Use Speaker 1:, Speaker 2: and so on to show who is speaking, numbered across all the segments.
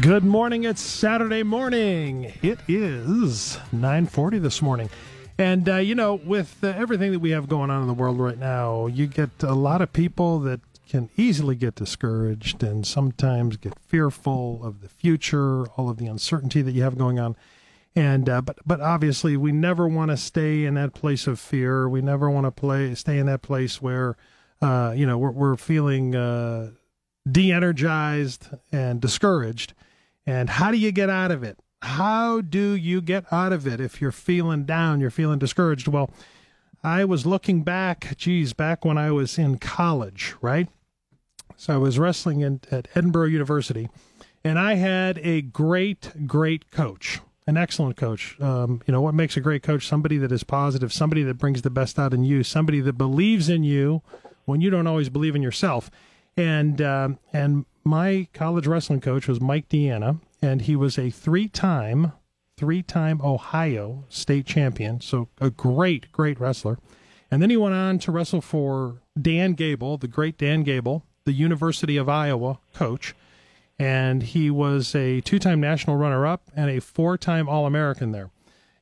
Speaker 1: Good morning. It's Saturday morning. It is 9:40 this morning. And uh, you know, with uh, everything that we have going on in the world right now, you get a lot of people that can easily get discouraged and sometimes get fearful of the future, all of the uncertainty that you have going on. And uh, but but obviously, we never want to stay in that place of fear. We never want to play stay in that place where uh, you know we're, we're feeling uh, de-energized and discouraged. And how do you get out of it? How do you get out of it if you're feeling down, you're feeling discouraged? Well, I was looking back, geez, back when I was in college, right? So I was wrestling in, at Edinboro University, and I had a great, great coach, an excellent coach. Um, you know, what makes a great coach? Somebody that is positive, somebody that brings the best out in you, somebody that believes in you when you don't always believe in yourself. And um, and my college wrestling coach was Mike Deanna, and he was a three-time, three-time Ohio state champion. So a great, great wrestler. And then he went on to wrestle for Dan Gable, the great Dan Gable, the University of Iowa coach. And he was a two-time national runner-up and a four-time All-American there.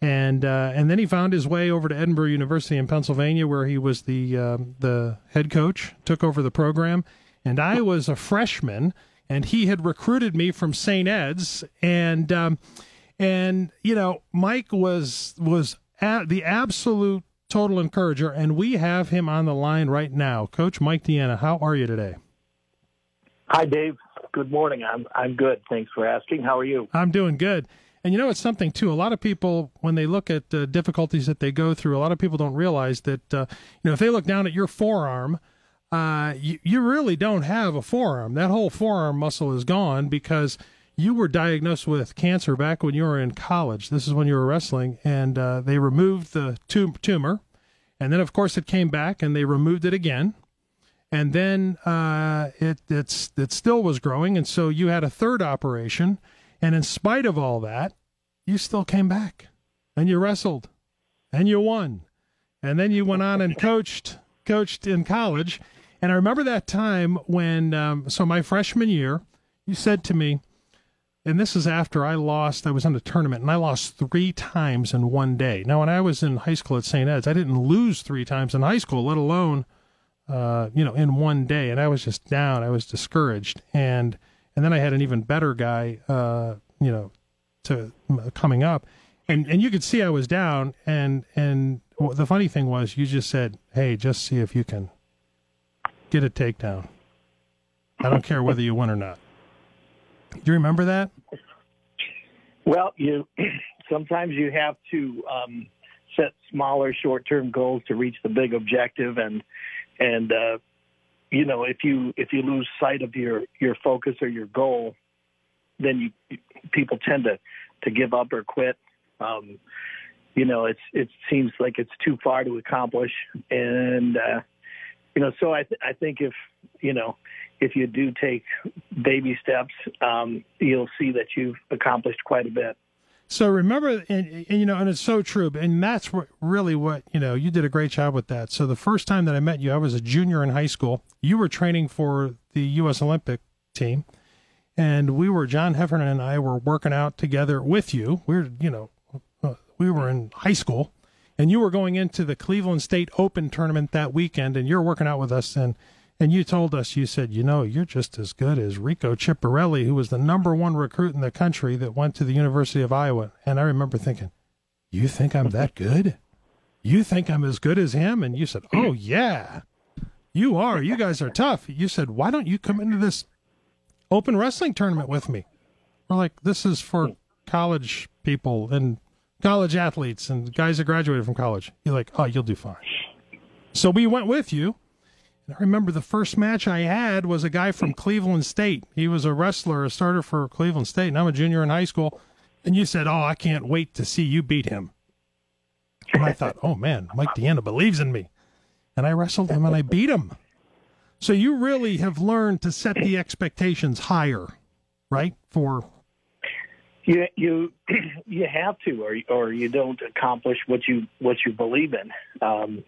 Speaker 1: And uh, and then he found his way over to Edinboro University in Pennsylvania, where he was the uh, the head coach, took over the program, and I was a freshman, and he had recruited me from St. Ed's, and um, and you know Mike was was at the absolute total encourager, and we have him on the line right now, Coach Mike Deanna. How are you today?
Speaker 2: Hi, Dave. Good morning. I'm I'm good. Thanks for asking. How are you?
Speaker 1: I'm doing good. And you know, it's something too. A lot of people, when they look at the difficulties that they go through, a lot of people don't realize that uh, you know if they look down at your forearm uh, you, you really don't have a forearm. That whole forearm muscle is gone because you were diagnosed with cancer back when you were in college. This is when you were wrestling, and uh, they removed the tum- tumor. And then, of course, it came back and they removed it again. And then uh, it, it's, it still was growing. And so you had a third operation. And in spite of all that, you still came back and you wrestled and you won. And then you went on and coached coached in college and I remember that time when, um, so my freshman year, you said to me, and this is after I lost, I was in a tournament and I lost three times in one day. Now, when I was in high school at St. Ed's, I didn't lose three times in high school, let alone, uh, you know, in one day. And I was just down. I was discouraged. And, and then I had an even better guy, uh, you know, to coming up. And, and you could see I was down. And, and the funny thing was you just said, Hey, just see if you can get a takedown. I don't care whether you win or not. Do you remember that?
Speaker 2: Well, you sometimes you have to um, set smaller short-term goals to reach the big objective, and and uh, you know if you if you lose sight of your your focus or your goal, then you people tend to to give up or quit. Um, you know, it's it seems like it's too far to accomplish, and uh, you know, so I, th- I think if, you know, if you do take baby steps, um, you'll see that you've accomplished quite a bit.
Speaker 1: So remember, and, and, you know, and it's so true, and that's what really what you know. You did a great job with that. So the first time that I met you, I was a junior in high school. You were training for the U.S. Olympic team, and we were John Heffernan and I were working out together with you. We are you know, uh, we were in high school, and you were going into the Cleveland State Open tournament that weekend, and you're working out with us, and and you told us, you said, you know, you're just as good as Rico Chiapparelli, who was the number one recruit in the country that went to the University of Iowa. And I remember thinking, you think I'm that good? You think I'm as good as him? And you said, oh yeah, you are. You guys are tough. You said, why don't you come into this open wrestling tournament with me? We're like, this is for college people and college athletes and guys that graduated from college. You're like, oh, you'll do fine. So we went with you. And I remember the first match I had was a guy from Cleveland State. He was a wrestler, a starter for Cleveland State, and I'm a junior in high school. And you said, oh, I can't wait to see you beat him. And I thought, oh man, Mike Deanna believes in me. And I wrestled him and I beat him. So you really have learned to set the expectations higher, right? For
Speaker 2: you you you have to, or or you don't accomplish what you what you believe in. Um,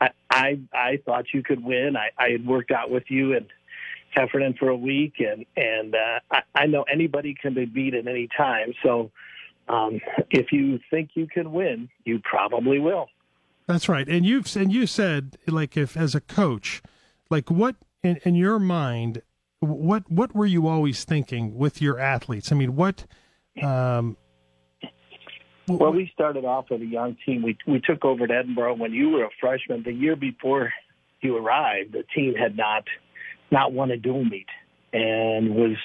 Speaker 2: I, I I thought you could win. I, I had worked out with you and Heffernan for a week, and and uh, I, I know anybody can be beat at any time. So um, if you think you can win, you probably will.
Speaker 1: That's right. And you've and you said like if as a coach, like what in, in your mind, what what were you always thinking with your athletes? I mean, what um,
Speaker 2: well, we started off with a young team. We we took over to Edinboro when you were a freshman. The year before you arrived, the team had not not won a dual meet and was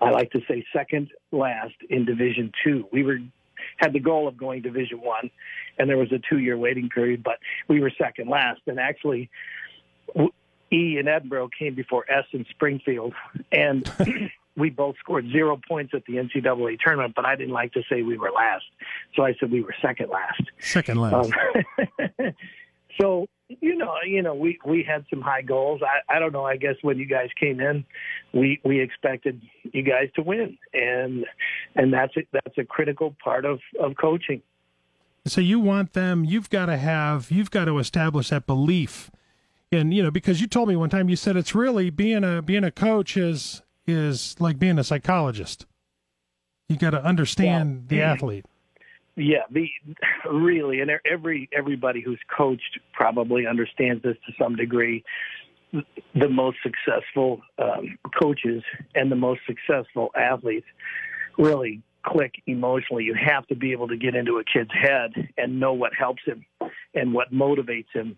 Speaker 2: I like to say second last in Division Two. We were had the goal of going Division One, and there was a two year waiting period, but we were second last. And actually, E in Edinboro came before S in Springfield, and we both scored zero points at the NCAA tournament, but I didn't like to say we were last, so I said we were second last.
Speaker 1: Second last.
Speaker 2: Um, so you know, you know, we we had some high goals. I I don't know. I guess when you guys came in, we we expected you guys to win, and and that's a, that's a critical part of of coaching.
Speaker 1: So you want them. You've got to have. You've got to establish that belief. And you know, because you told me one time, you said it's really being a being a coach is is like being a psychologist. You got to understand the athlete.
Speaker 2: Yeah, the really, and every everybody who's coached probably understands this to some degree. The most successful um, coaches and the most successful athletes really click emotionally. You have to be able to get into a kid's head and know what helps him and what motivates him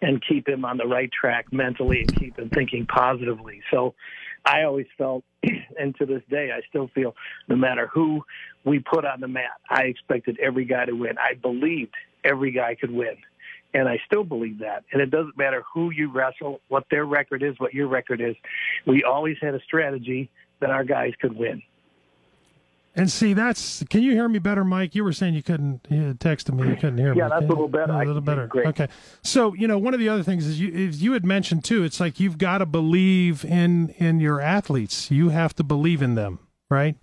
Speaker 2: and keep him on the right track mentally and keep him thinking positively. So I always felt, and to this day, I still feel, no matter who we put on the mat, I expected every guy to win. I believed every guy could win. And I still believe that. And it doesn't matter who you wrestle, what their record is, what your record is. We always had a strategy that our guys could win.
Speaker 1: And see, that's. Can you hear me better, Mike? You were saying you couldn't. You texted me. You couldn't hear
Speaker 2: me. Yeah, that's
Speaker 1: a
Speaker 2: little better.
Speaker 1: A little better. Great. Okay. So you know, one of the other things is you you had mentioned too. It's like you've got to believe in in your athletes. You have to believe in them, right?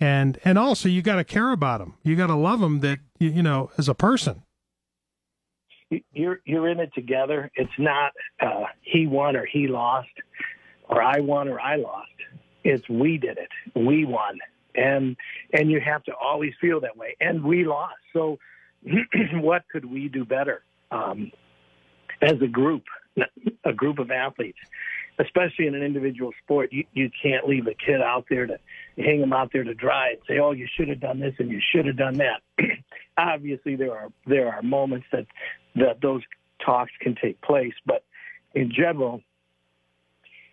Speaker 1: And and also you got to care about them. You got to love them. That you, you know, as a person.
Speaker 2: You're you're in it together. It's not uh, he won or he lost, or I won or I lost. It's we did it. We won and and you have to always feel that way. And we lost, so what could we do better um, as a group, a group of athletes? Especially in an individual sport, you, you can't leave a kid out there to hang him out there to dry and say, "Oh, you should have done this and you should have done that." Obviously, there are there are moments that that those talks can take place, but in general,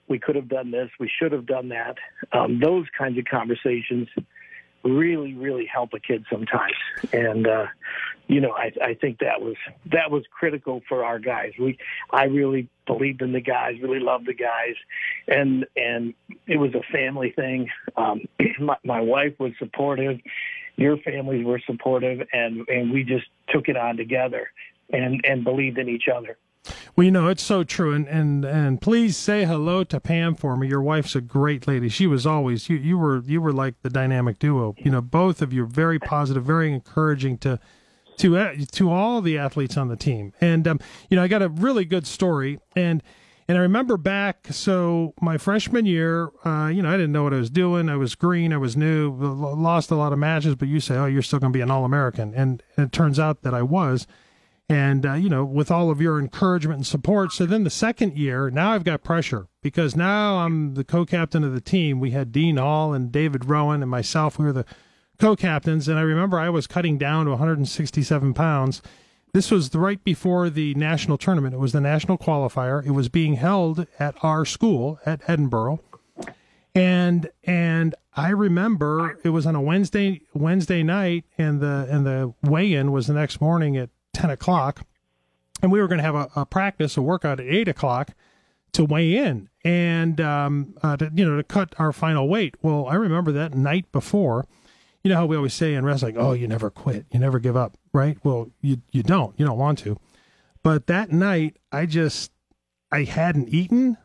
Speaker 2: we could have done this, we should have done that. Um, those kinds of conversations really, really help a kid sometimes. And uh, you know, I, I think that was that was critical for our guys. We, I really believed in the guys, really loved the guys, and and it was a family thing. Um, my, my wife was supportive, your families were supportive, and and we just took it on together and and believed in each other.
Speaker 1: Well, you know, it's so true. And, and, and please say hello to Pam for me. Your wife's a great lady. She was always, you, you were, you were like the dynamic duo. You know, both of you very positive, very encouraging to, to, uh, to all the athletes on the team. And, um, you know, I got a really good story and, and I remember back, so my freshman year, uh, you know, I didn't know what I was doing. I was green. I was new, lost a lot of matches, but you say, oh, you're still going to be an All American. And it turns out that I was and uh, you know with all of your encouragement and support. So then the second year now i've got pressure because now i'm the co-captain of the team. We had dean hall and david rowan and myself. We were the co-captains. And i remember i was cutting down to 167 pounds. This was right before the national tournament. It was the national qualifier. It was being held at our school at edinboro. And and I remember it was on a Wednesday Wednesday night, and the and the weigh-in was the next morning at ten o'clock, and we were going to have a, a, practice, a workout at eight o'clock to weigh in, and um, uh, to, you know to cut our final weight. Well, I remember that night before. You know how we always say in wrestling, "Oh, you never quit, you never give up," right? Well, you you don't, you don't want to. But that night, I just I hadn't eaten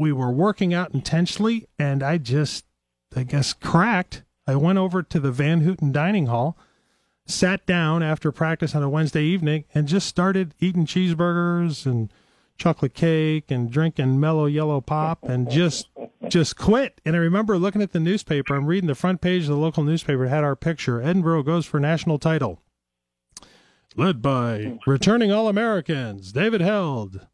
Speaker 1: we were working out intensely, and I just, I guess, cracked. I went over to the Van Houten dining hall, sat down after practice on a Wednesday evening, and just started eating cheeseburgers and chocolate cake and drinking Mello Yello pop and just just quit. And I remember looking at the newspaper. I'm reading the front page of the local newspaper. It had our picture. Edinboro goes for national title. Led by returning All Americans, David Held,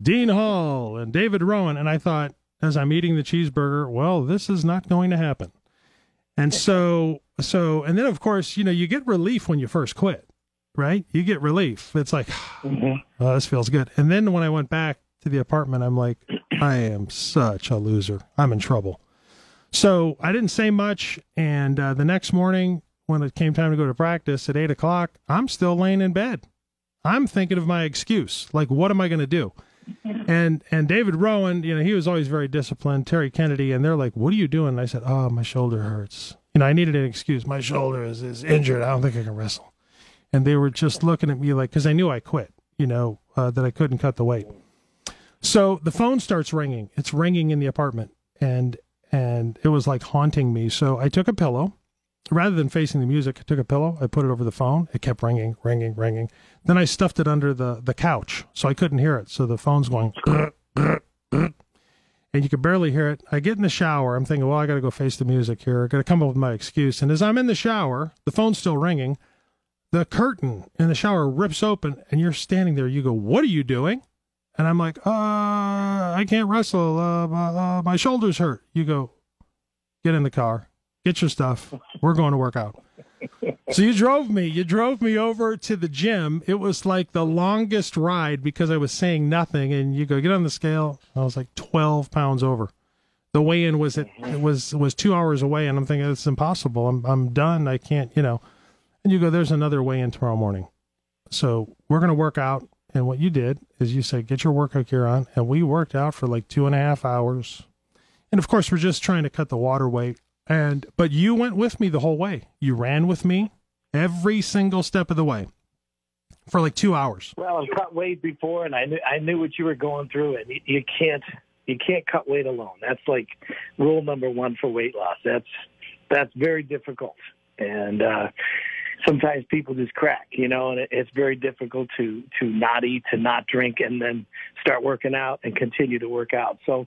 Speaker 1: Dean Hall and David Rowan. And I thought, as I'm eating the cheeseburger, well, this is not going to happen. And so, so, and then of course, you know, you get relief when you first quit, right? You get relief. It's like, mm-hmm. oh, this feels good. And then when I went back to the apartment, I'm like, I am such a loser. I'm in trouble. So I didn't say much. And uh, the next morning, when it came time to go to practice at eight o'clock, I'm still laying in bed. I'm thinking of my excuse. Like, what am I going to do? And and David Rowan, you know, he was always very disciplined. Terry Kennedy, and they're like, "What are you doing?" And I said, "Oh, my shoulder hurts." You know, I needed an excuse. My shoulder is is injured. I don't think I can wrestle. And they were just looking at me like, because I knew I quit. You know, uh, that I couldn't cut the weight. So the phone starts ringing. It's ringing in the apartment, and and it was like haunting me. So I took a pillow rather than facing the music, I took a pillow, I put it over the phone. It kept ringing, ringing, ringing. Then I stuffed it under the, the couch so I couldn't hear it. So the phone's going, and you could barely hear it. I get in the shower. I'm thinking, well, I got to go face the music here. I got to come up with my excuse. And as I'm in the shower, the phone's still ringing. The curtain in the shower rips open, and you're standing there. You go, What are you doing? And I'm like, uh, I can't wrestle. Uh, uh, my shoulders hurt. You go, Get in the car. Get your stuff. We're going to work out. So you drove me. You drove me over to the gym. It was like the longest ride because I was saying nothing. And you go get on the scale. I was like twelve pounds over. The weigh-in was at it was was two hours away, and I'm thinking it's impossible. I'm I'm done. I can't. You know. And you go. There's another weigh-in tomorrow morning. So we're gonna work out. And what you did is you said get your workout gear on, and we worked out for like two and a half hours. And of course, we're just trying to cut the water weight and but you went with me the whole way. You ran with me every single step of the way for like two hours.
Speaker 2: Well, I've cut weight before, and I knew I knew what you were going through, and you, you can't you can't cut weight alone. That's like rule number one for weight loss. That's that's very difficult, and uh, sometimes people just crack, you know, and it, it's very difficult to to not eat, to not drink, and then start working out and continue to work out. So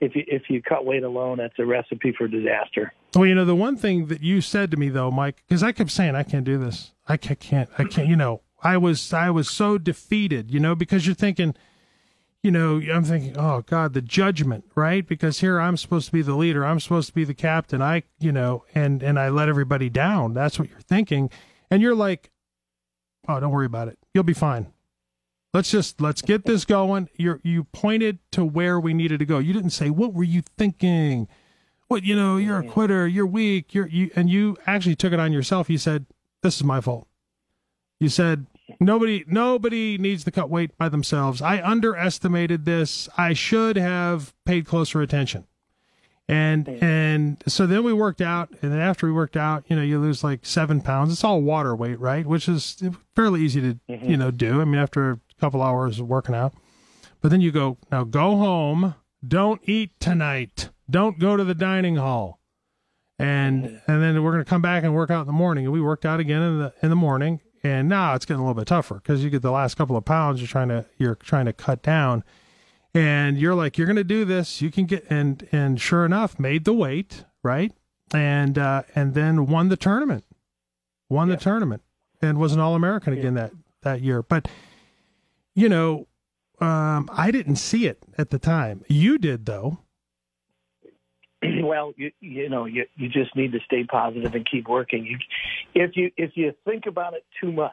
Speaker 2: if you if you cut weight alone, that's a recipe for disaster.
Speaker 1: Well, you know, the one thing that you said to me though, Mike, because I kept saying I can't do this, I can't, I can't, you know, I was I was so defeated, you know, because you're thinking, you know, I'm thinking, oh God, the judgment, right? Because here I'm supposed to be the leader, I'm supposed to be the captain, I, you know, and and I let everybody down. That's what you're thinking, and you're like, oh, don't worry about it, you'll be fine let's just let's get this going. You you pointed to where we needed to go. You didn't say what were you thinking. What you know, you're a quitter. You're weak. You're you, and you actually took it on yourself. You said this is my fault. You said nobody nobody needs to cut weight by themselves. I underestimated this. I should have paid closer attention. And and so then we worked out, and then after we worked out, you know, you lose like seven pounds. It's all water weight, right? Which is fairly easy to mm-hmm. you know do. I mean, after couple hours of working out. But then you go, now go home. Don't eat tonight. Don't go to the dining hall. And and then we're going to come back and work out in the morning. And we worked out again in the in the morning. And now it's getting a little bit tougher because you get the last couple of pounds you're trying to you're trying to cut down. And you're like, you're going to do this. You can get and and sure enough, made the weight right, and uh, and then won the tournament, won yeah. the tournament, and was an All American again that that year. But you know, um, I didn't see it at the time. You did, though.
Speaker 2: Well, you you know you you just need to stay positive and keep working. You, if you if you think about it too much,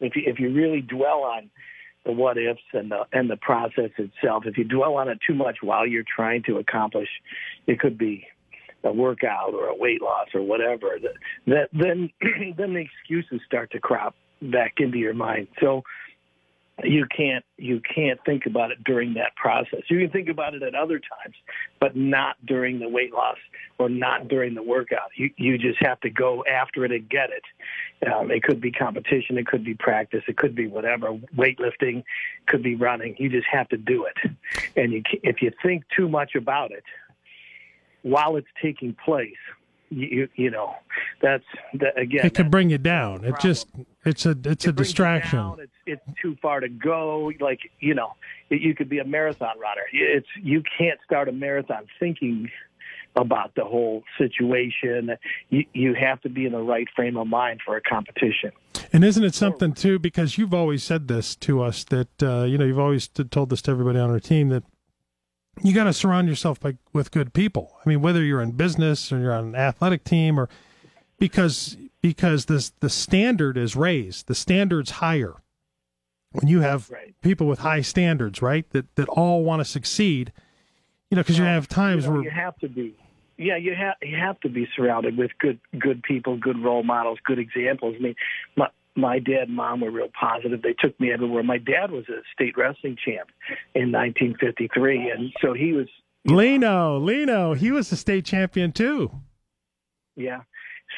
Speaker 2: if you if you really dwell on the what ifs and the and the process itself. If you dwell on it too much while you're trying to accomplish, it could be a workout or a weight loss or whatever. That, that then then the excuses start to crop back into your mind. So you can't you can't think about it during that process. You can think about it at other times, but not during the weight loss or not during the workout. You you just have to go after it and get it. Um, it could be competition, it could be practice, it could be whatever, weightlifting, could be running. You just have to do it. And you if you think too much about it while it's taking place, you you know that's that, again.
Speaker 1: It can bring you down. It just it's a it's
Speaker 2: it
Speaker 1: a distraction.
Speaker 2: Down, it's too far to go. Like you know, you could be a marathon runner. It's you can't start a marathon thinking about the whole situation. You you have to be in the right frame of mind for a competition.
Speaker 1: And isn't it something too? Because you've always said this to us that uh, you know you've always told this to everybody on our team that you got to surround yourself by, with good people. I mean, whether you're in business or you're on an athletic team, or because because this the standard is raised, the standard's higher when you have
Speaker 2: right.
Speaker 1: people with high standards, right? That that all want to succeed. You know, because you have times
Speaker 2: you know,
Speaker 1: where
Speaker 2: you have to be. Yeah, you have you have to be surrounded with good good people, good role models, good examples. I mean, my my dad and mom were real positive. They took me everywhere. My dad was a state wrestling champ in 1953, and so he was.
Speaker 1: Lino, Lino, he was a state champion too.
Speaker 2: Yeah,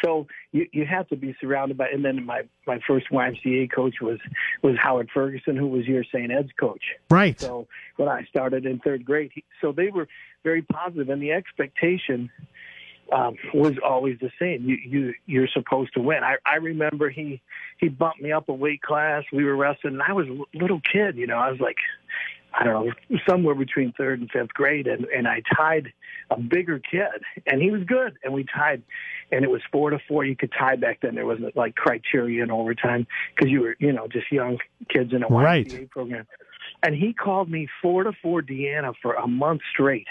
Speaker 2: so you you have to be surrounded by. And then my my first YMCA coach was was Howard Ferguson, who was your St. Ed's coach.
Speaker 1: Right.
Speaker 2: So when I started in third grade, he, so they were very positive, and the expectation um, was always the same. You you you're supposed to win. I I remember he he bumped me up a weight class. We were wrestling, and I was a little kid. You know, I was like, I don't know, somewhere between third and fifth grade, and and I tied a bigger kid, and he was good, and we tied, and it was four to four. You could tie back then. There wasn't like criteria in overtime because you were you know just young kids in a YMCA
Speaker 1: right.
Speaker 2: program and he called me four to four Deanna for a month straight.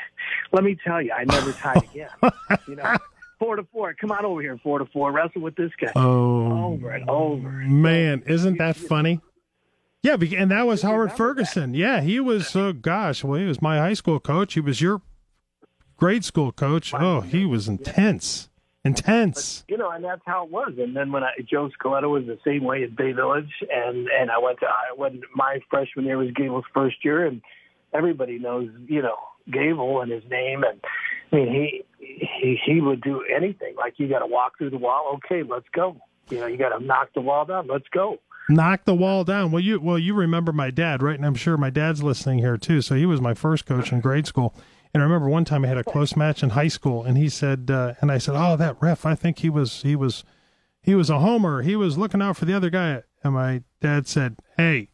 Speaker 2: Let me tell you, I never tied again. you know, four to four. Come on over here, four to four. Wrestle with this guy.
Speaker 1: Oh,
Speaker 2: over and over.
Speaker 1: Man, isn't that funny? Yeah, and that was Howard Ferguson. That. Yeah, he was. Oh gosh, well, he was my high school coach. He was your grade school coach. Oh, he was intense. Intense.
Speaker 2: But, you know, and that's how it was. And then when I, Joe Scaletta was the same way at Bay Village, and and I went to I when my freshman year was Gable's first year, and everybody knows you know Gable and his name, and I mean he he he would do anything. Like you got to walk through the wall. Okay, let's go. You know, you got to knock the wall down. Let's go.
Speaker 1: Knock the wall down. Well, you well you remember my dad, right? And I'm sure my dad's listening here too. So he was my first coach in grade school. And I remember one time I had a close match in high school, and he said, uh, and I said, "Oh, that ref, I think he was he was he was a homer. He was looking out for the other guy." And my dad said, "Hey,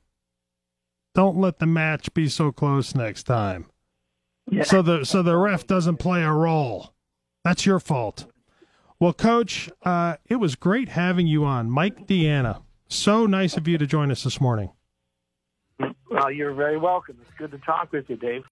Speaker 1: don't let the match be so close next time." Yeah. So the so the ref doesn't play a role. That's your fault. Well, Coach, uh, it was great having you on, Mike Deanna. So nice of you to join us this morning.
Speaker 2: Well, you're very welcome. It's good to talk with you, Dave.